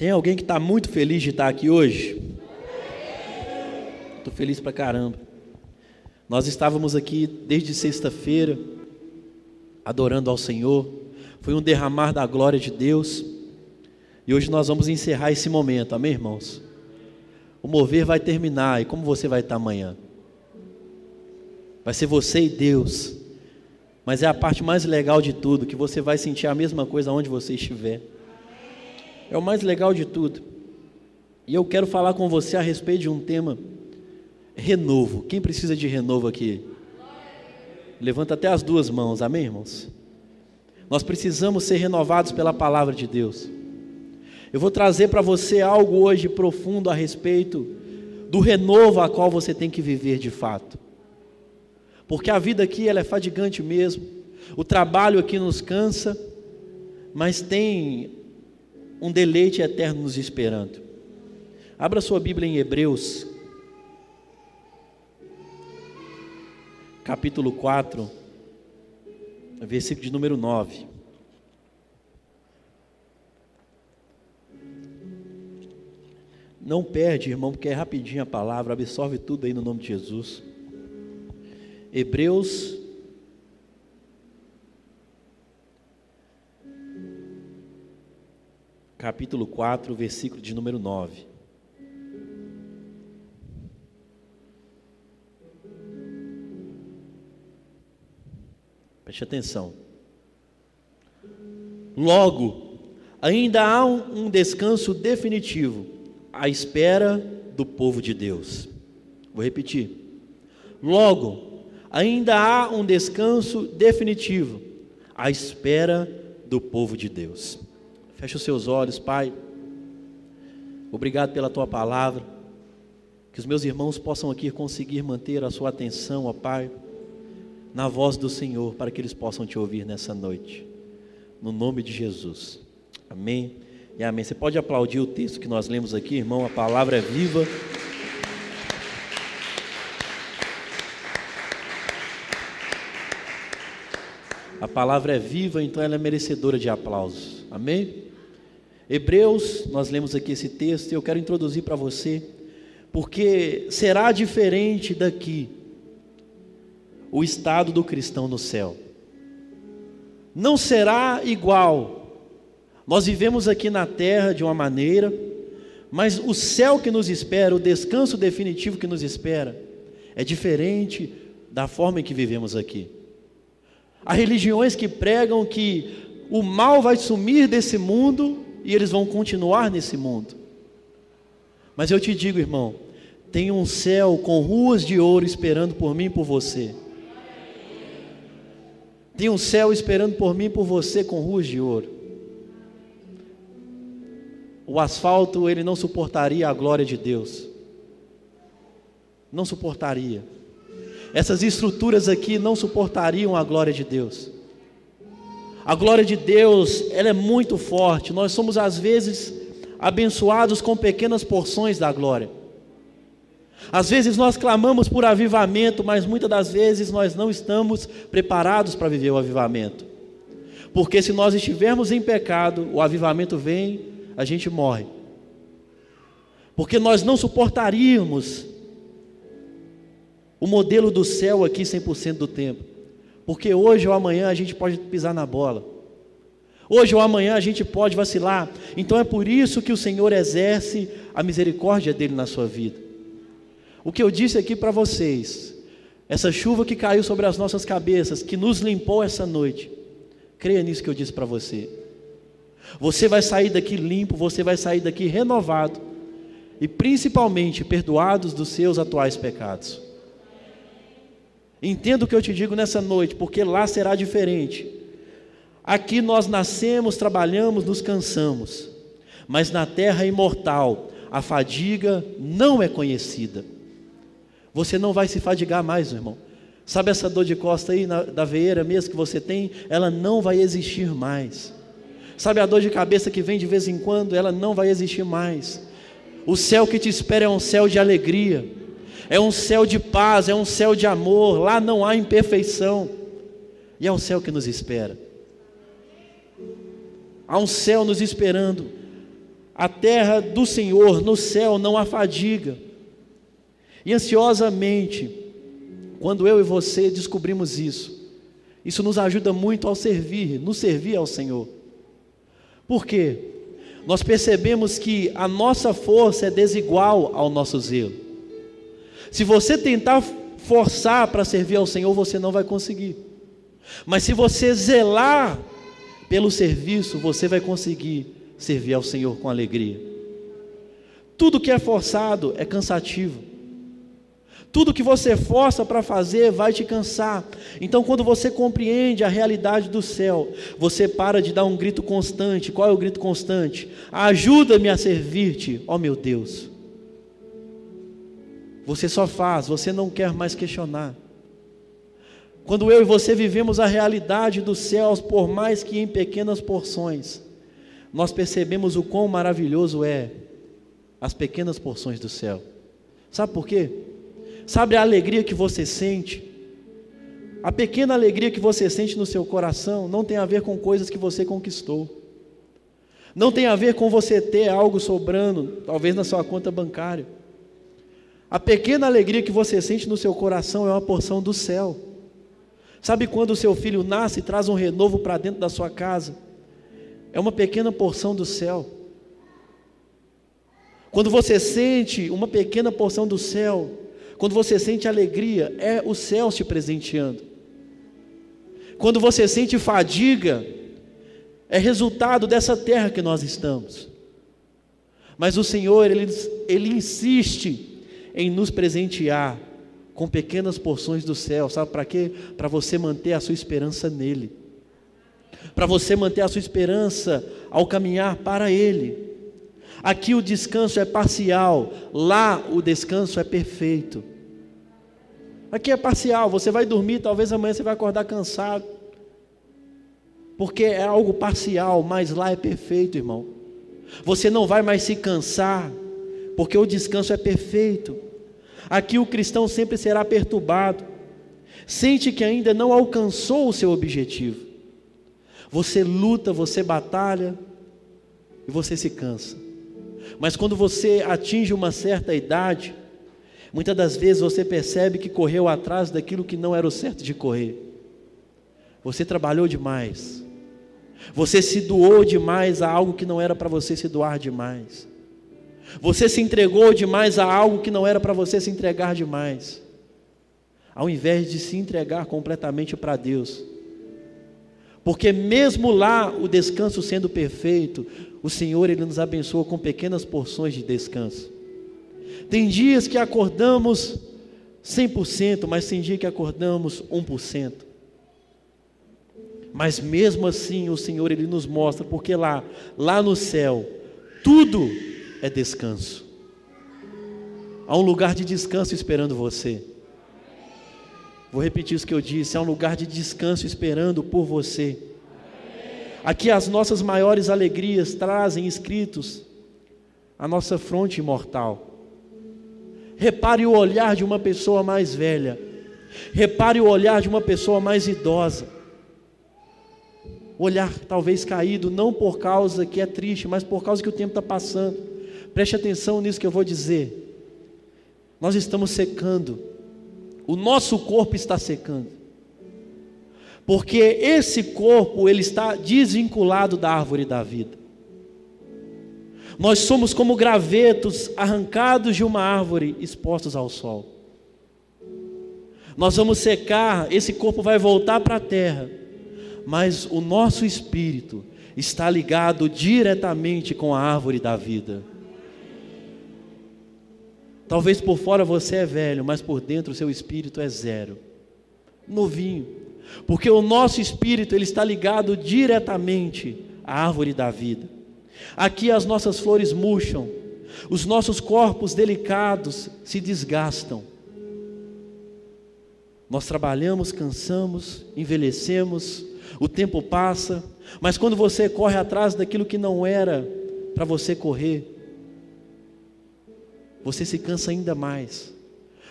Tem alguém que está muito feliz de estar aqui hoje? Estou feliz pra caramba. Nós estávamos aqui desde sexta-feira, adorando ao Senhor. Foi um derramar da glória de Deus. E hoje nós vamos encerrar esse momento, amém, irmãos? O mover vai terminar. E como você vai estar amanhã? Vai ser você e Deus. Mas é a parte mais legal de tudo, que você vai sentir a mesma coisa onde você estiver. É o mais legal de tudo. E eu quero falar com você a respeito de um tema renovo. Quem precisa de renovo aqui? Levanta até as duas mãos, amém, irmãos? Nós precisamos ser renovados pela palavra de Deus. Eu vou trazer para você algo hoje profundo a respeito do renovo a qual você tem que viver de fato. Porque a vida aqui ela é fadigante mesmo. O trabalho aqui nos cansa, mas tem um deleite eterno nos esperando. Abra sua Bíblia em Hebreus, capítulo 4, versículo de número 9. Não perde, irmão, porque é rapidinho a palavra, absorve tudo aí no nome de Jesus. Hebreus capítulo 4, versículo de número 9. Preste atenção. Logo, ainda há um, um descanso definitivo à espera do povo de Deus. Vou repetir. Logo, ainda há um descanso definitivo à espera do povo de Deus. Feche os seus olhos, Pai. Obrigado pela tua palavra. Que os meus irmãos possam aqui conseguir manter a sua atenção, ó Pai, na voz do Senhor, para que eles possam te ouvir nessa noite. No nome de Jesus. Amém e amém. Você pode aplaudir o texto que nós lemos aqui, irmão? A palavra é viva. A palavra é viva, então ela é merecedora de aplausos. Amém? Hebreus, nós lemos aqui esse texto e eu quero introduzir para você, porque será diferente daqui o estado do cristão no céu. Não será igual. Nós vivemos aqui na terra de uma maneira, mas o céu que nos espera, o descanso definitivo que nos espera, é diferente da forma em que vivemos aqui. Há religiões que pregam que o mal vai sumir desse mundo e eles vão continuar nesse mundo. Mas eu te digo, irmão, tem um céu com ruas de ouro esperando por mim e por você. Tem um céu esperando por mim e por você com ruas de ouro. O asfalto, ele não suportaria a glória de Deus. Não suportaria. Essas estruturas aqui não suportariam a glória de Deus. A glória de Deus, ela é muito forte. Nós somos às vezes abençoados com pequenas porções da glória. Às vezes nós clamamos por avivamento, mas muitas das vezes nós não estamos preparados para viver o avivamento. Porque se nós estivermos em pecado, o avivamento vem, a gente morre. Porque nós não suportaríamos o modelo do céu aqui 100% do tempo. Porque hoje ou amanhã a gente pode pisar na bola. Hoje ou amanhã a gente pode vacilar. Então é por isso que o Senhor exerce a misericórdia dele na sua vida. O que eu disse aqui para vocês, essa chuva que caiu sobre as nossas cabeças, que nos limpou essa noite, creia nisso que eu disse para você. Você vai sair daqui limpo, você vai sair daqui renovado e principalmente perdoados dos seus atuais pecados. Entenda o que eu te digo nessa noite, porque lá será diferente. Aqui nós nascemos, trabalhamos, nos cansamos, mas na terra imortal a fadiga não é conhecida. Você não vai se fadigar mais, irmão. Sabe essa dor de costa aí, na, da veeira mesmo que você tem? Ela não vai existir mais. Sabe a dor de cabeça que vem de vez em quando? Ela não vai existir mais. O céu que te espera é um céu de alegria é um céu de paz, é um céu de amor, lá não há imperfeição, e é o céu que nos espera. Há um céu nos esperando. A terra do Senhor, no céu, não há fadiga. E ansiosamente, quando eu e você descobrimos isso, isso nos ajuda muito ao servir, nos servir ao Senhor. Por quê? Nós percebemos que a nossa força é desigual ao nosso zelo. Se você tentar forçar para servir ao Senhor, você não vai conseguir. Mas se você zelar pelo serviço, você vai conseguir servir ao Senhor com alegria. Tudo que é forçado é cansativo. Tudo que você força para fazer vai te cansar. Então, quando você compreende a realidade do céu, você para de dar um grito constante. Qual é o grito constante? Ajuda-me a servir-te, ó meu Deus. Você só faz, você não quer mais questionar. Quando eu e você vivemos a realidade dos céus, por mais que em pequenas porções, nós percebemos o quão maravilhoso é as pequenas porções do céu. Sabe por quê? Sabe a alegria que você sente? A pequena alegria que você sente no seu coração não tem a ver com coisas que você conquistou. Não tem a ver com você ter algo sobrando, talvez na sua conta bancária. A pequena alegria que você sente no seu coração é uma porção do céu. Sabe quando o seu filho nasce e traz um renovo para dentro da sua casa? É uma pequena porção do céu. Quando você sente uma pequena porção do céu, quando você sente alegria, é o céu te presenteando. Quando você sente fadiga, é resultado dessa terra que nós estamos. Mas o Senhor, Ele, Ele insiste em nos presentear com pequenas porções do céu, sabe para quê? Para você manter a sua esperança nele, para você manter a sua esperança ao caminhar para Ele. Aqui o descanso é parcial, lá o descanso é perfeito. Aqui é parcial, você vai dormir, talvez amanhã você vai acordar cansado. Porque é algo parcial, mas lá é perfeito, irmão. Você não vai mais se cansar, porque o descanso é perfeito. Aqui o cristão sempre será perturbado, sente que ainda não alcançou o seu objetivo. Você luta, você batalha e você se cansa. Mas quando você atinge uma certa idade, Muitas das vezes você percebe que correu atrás daquilo que não era o certo de correr. Você trabalhou demais. Você se doou demais a algo que não era para você se doar demais. Você se entregou demais a algo que não era para você se entregar demais. Ao invés de se entregar completamente para Deus. Porque mesmo lá o descanso sendo perfeito, o Senhor ele nos abençoa com pequenas porções de descanso. Tem dias que acordamos 100%, mas tem dia que acordamos 1%. Mas mesmo assim o Senhor ele nos mostra, porque lá, lá no céu, tudo é descanso. Há um lugar de descanso esperando você. Vou repetir isso que eu disse: há um lugar de descanso esperando por você. Aqui as nossas maiores alegrias trazem escritos a nossa fronte imortal. Repare o olhar de uma pessoa mais velha. Repare o olhar de uma pessoa mais idosa. Olhar talvez caído, não por causa que é triste, mas por causa que o tempo está passando. Preste atenção nisso que eu vou dizer. Nós estamos secando. O nosso corpo está secando. Porque esse corpo, ele está desvinculado da árvore da vida. Nós somos como gravetos arrancados de uma árvore expostos ao sol. Nós vamos secar, esse corpo vai voltar para a terra, mas o nosso espírito está ligado diretamente com a árvore da vida. Talvez por fora você é velho, mas por dentro o seu espírito é zero, novinho, porque o nosso espírito ele está ligado diretamente à árvore da vida. Aqui as nossas flores murcham, os nossos corpos delicados se desgastam. Nós trabalhamos, cansamos, envelhecemos, o tempo passa, mas quando você corre atrás daquilo que não era para você correr, você se cansa ainda mais.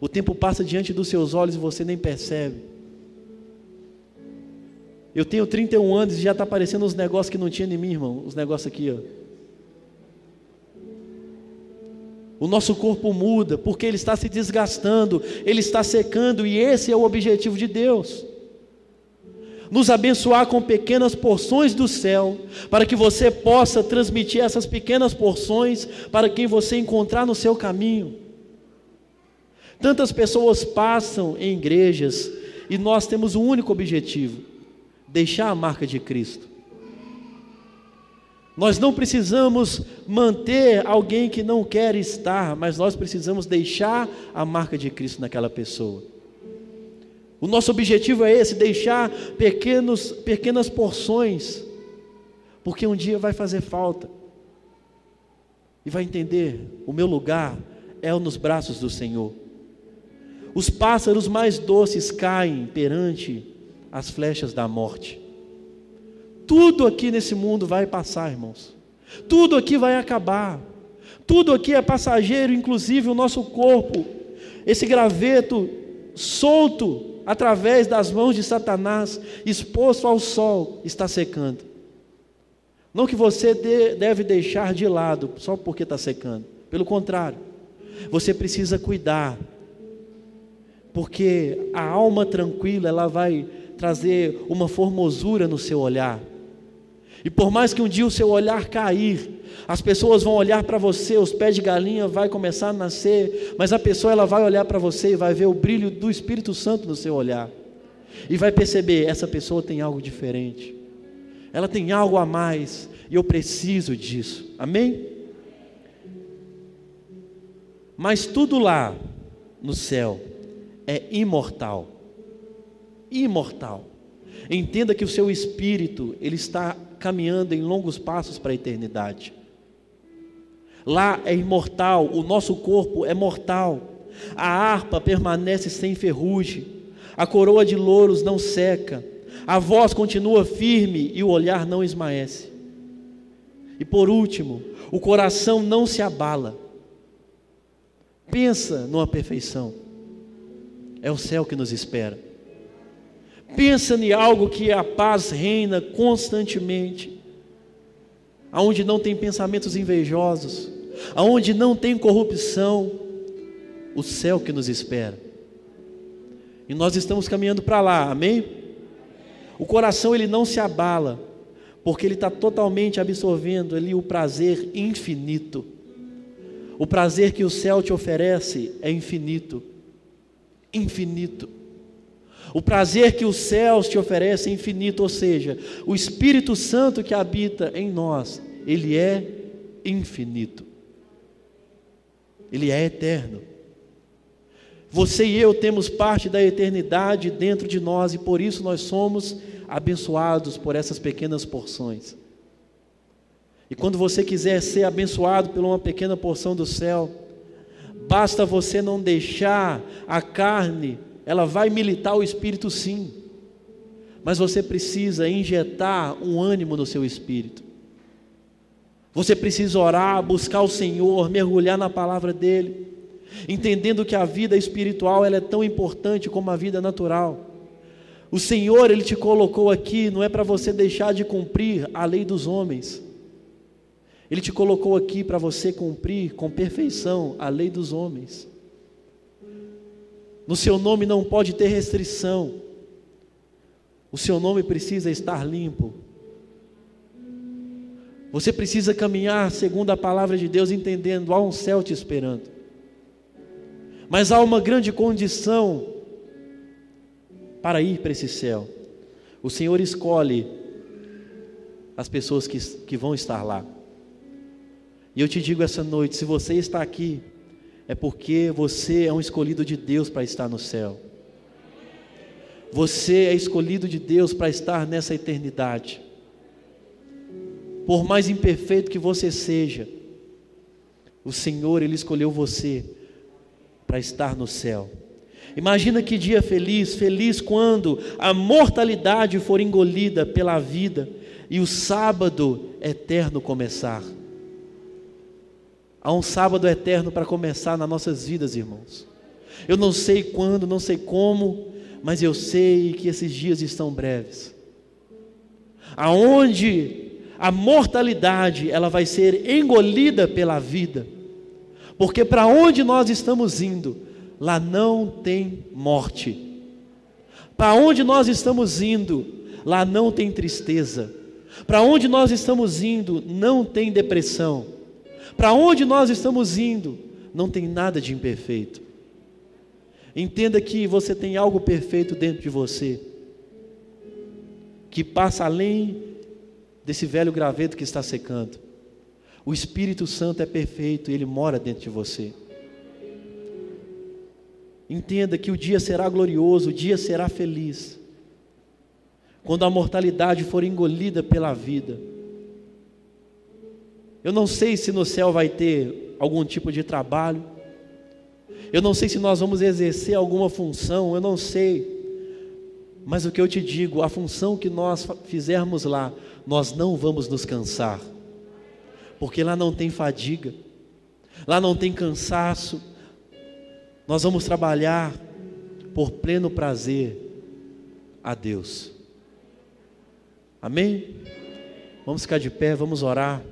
O tempo passa diante dos seus olhos e você nem percebe. Eu tenho 31 anos e já está aparecendo uns negócios que não tinha em mim, irmão. Os negócios aqui, ó. O nosso corpo muda porque ele está se desgastando, ele está secando, e esse é o objetivo de Deus. Nos abençoar com pequenas porções do céu, para que você possa transmitir essas pequenas porções para quem você encontrar no seu caminho. Tantas pessoas passam em igrejas e nós temos um único objetivo: deixar a marca de Cristo. Nós não precisamos manter alguém que não quer estar, mas nós precisamos deixar a marca de Cristo naquela pessoa. O nosso objetivo é esse: deixar pequenos, pequenas porções, porque um dia vai fazer falta, e vai entender: o meu lugar é nos braços do Senhor. Os pássaros mais doces caem perante as flechas da morte. Tudo aqui nesse mundo vai passar, irmãos. Tudo aqui vai acabar. Tudo aqui é passageiro, inclusive o nosso corpo. Esse graveto solto através das mãos de Satanás, exposto ao sol, está secando. Não que você deve deixar de lado só porque está secando. Pelo contrário, você precisa cuidar, porque a alma tranquila ela vai trazer uma formosura no seu olhar. E por mais que um dia o seu olhar cair, as pessoas vão olhar para você, os pés de galinha vai começar a nascer, mas a pessoa ela vai olhar para você e vai ver o brilho do Espírito Santo no seu olhar. E vai perceber, essa pessoa tem algo diferente. Ela tem algo a mais e eu preciso disso. Amém? Mas tudo lá no céu é imortal. Imortal. Entenda que o seu espírito, ele está caminhando em longos passos para a eternidade. Lá é imortal, o nosso corpo é mortal. A harpa permanece sem ferrugem, a coroa de louros não seca, a voz continua firme e o olhar não esmaece. E por último, o coração não se abala. Pensa numa perfeição. É o céu que nos espera. Pensa em algo que a paz reina constantemente, aonde não tem pensamentos invejosos, aonde não tem corrupção, o céu que nos espera. E nós estamos caminhando para lá, amém? O coração ele não se abala, porque ele está totalmente absorvendo ali o prazer infinito. O prazer que o céu te oferece é infinito, infinito. O prazer que os céus te oferecem é infinito, ou seja, o Espírito Santo que habita em nós, ele é infinito. Ele é eterno. Você e eu temos parte da eternidade dentro de nós e por isso nós somos abençoados por essas pequenas porções. E quando você quiser ser abençoado por uma pequena porção do céu, basta você não deixar a carne ela vai militar o espírito sim, mas você precisa injetar um ânimo no seu espírito. Você precisa orar, buscar o Senhor, mergulhar na palavra dele, entendendo que a vida espiritual ela é tão importante como a vida natural. O Senhor ele te colocou aqui não é para você deixar de cumprir a lei dos homens. Ele te colocou aqui para você cumprir com perfeição a lei dos homens. No seu nome não pode ter restrição. O seu nome precisa estar limpo. Você precisa caminhar segundo a palavra de Deus, entendendo: há um céu te esperando. Mas há uma grande condição para ir para esse céu. O Senhor escolhe as pessoas que, que vão estar lá. E eu te digo essa noite: se você está aqui é porque você é um escolhido de Deus para estar no céu. Você é escolhido de Deus para estar nessa eternidade. Por mais imperfeito que você seja, o Senhor ele escolheu você para estar no céu. Imagina que dia feliz, feliz quando a mortalidade for engolida pela vida e o sábado eterno começar. Há um sábado eterno para começar nas nossas vidas, irmãos. Eu não sei quando, não sei como, mas eu sei que esses dias estão breves. Aonde a mortalidade ela vai ser engolida pela vida. Porque para onde nós estamos indo, lá não tem morte. Para onde nós estamos indo, lá não tem tristeza. Para onde nós estamos indo, não tem depressão. Para onde nós estamos indo, não tem nada de imperfeito. Entenda que você tem algo perfeito dentro de você, que passa além desse velho graveto que está secando. O Espírito Santo é perfeito, ele mora dentro de você. Entenda que o dia será glorioso, o dia será feliz. Quando a mortalidade for engolida pela vida. Eu não sei se no céu vai ter algum tipo de trabalho. Eu não sei se nós vamos exercer alguma função, eu não sei. Mas o que eu te digo, a função que nós fizermos lá, nós não vamos nos cansar. Porque lá não tem fadiga. Lá não tem cansaço nós vamos trabalhar por pleno prazer a Deus. Amém? Vamos ficar de pé, vamos orar.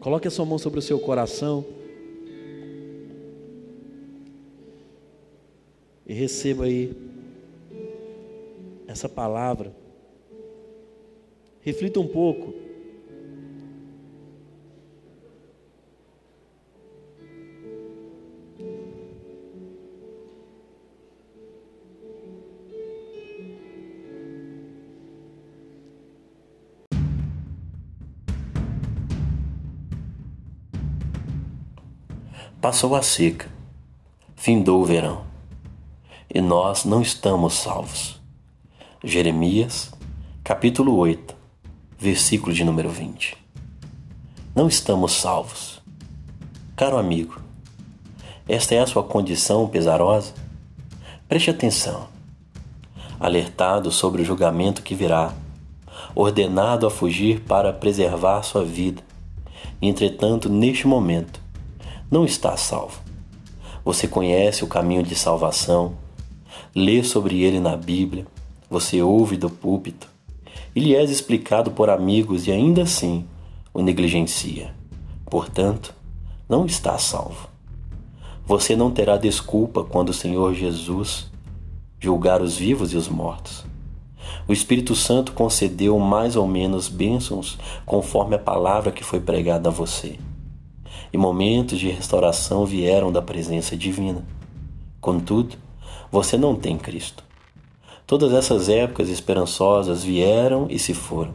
Coloque a sua mão sobre o seu coração. E receba aí essa palavra. Reflita um pouco. Passou a seca, findou o verão, e nós não estamos salvos. Jeremias, capítulo 8, versículo de número 20. Não estamos salvos. Caro amigo, esta é a sua condição pesarosa? Preste atenção. Alertado sobre o julgamento que virá, ordenado a fugir para preservar sua vida. Entretanto, neste momento, não está salvo. Você conhece o caminho de salvação, lê sobre ele na Bíblia, você ouve do púlpito, e lhe és explicado por amigos e ainda assim o negligencia. Portanto, não está salvo. Você não terá desculpa quando o Senhor Jesus julgar os vivos e os mortos. O Espírito Santo concedeu mais ou menos bênçãos conforme a palavra que foi pregada a você e momentos de restauração vieram da presença divina. Contudo, você não tem Cristo. Todas essas épocas esperançosas vieram e se foram.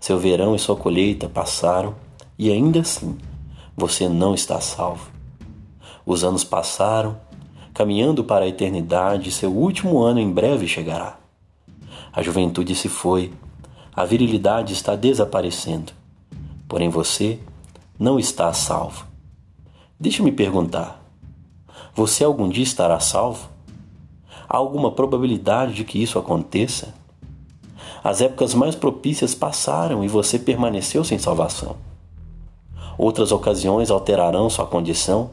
Seu verão e sua colheita passaram e ainda assim você não está salvo. Os anos passaram, caminhando para a eternidade, seu último ano em breve chegará. A juventude se foi, a virilidade está desaparecendo. Porém você não está salvo. Deixa-me perguntar: você algum dia estará salvo? Há alguma probabilidade de que isso aconteça? As épocas mais propícias passaram e você permaneceu sem salvação. Outras ocasiões alterarão sua condição.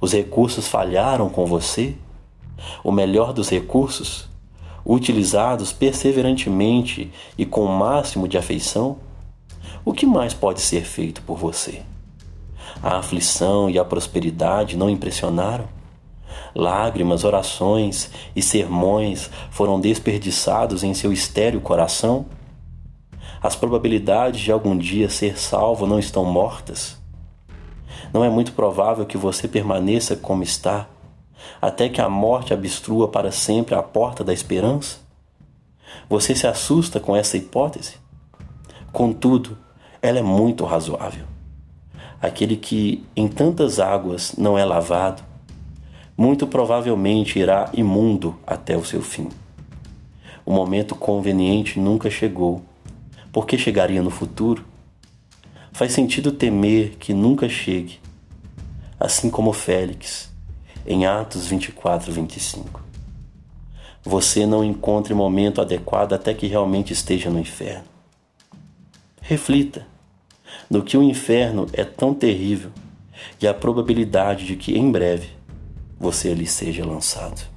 Os recursos falharam com você. O melhor dos recursos, utilizados perseverantemente e com o máximo de afeição, o que mais pode ser feito por você? A aflição e a prosperidade não impressionaram? Lágrimas, orações e sermões foram desperdiçados em seu estéril coração? As probabilidades de algum dia ser salvo não estão mortas? Não é muito provável que você permaneça como está, até que a morte obstrua para sempre a porta da esperança? Você se assusta com essa hipótese? Contudo, ela é muito razoável. Aquele que em tantas águas não é lavado, muito provavelmente irá imundo até o seu fim. O momento conveniente nunca chegou. Por que chegaria no futuro? Faz sentido temer que nunca chegue, assim como Félix, em Atos 24, 25. Você não encontre momento adequado até que realmente esteja no inferno. Reflita no que o inferno é tão terrível e a probabilidade de que em breve você ali seja lançado.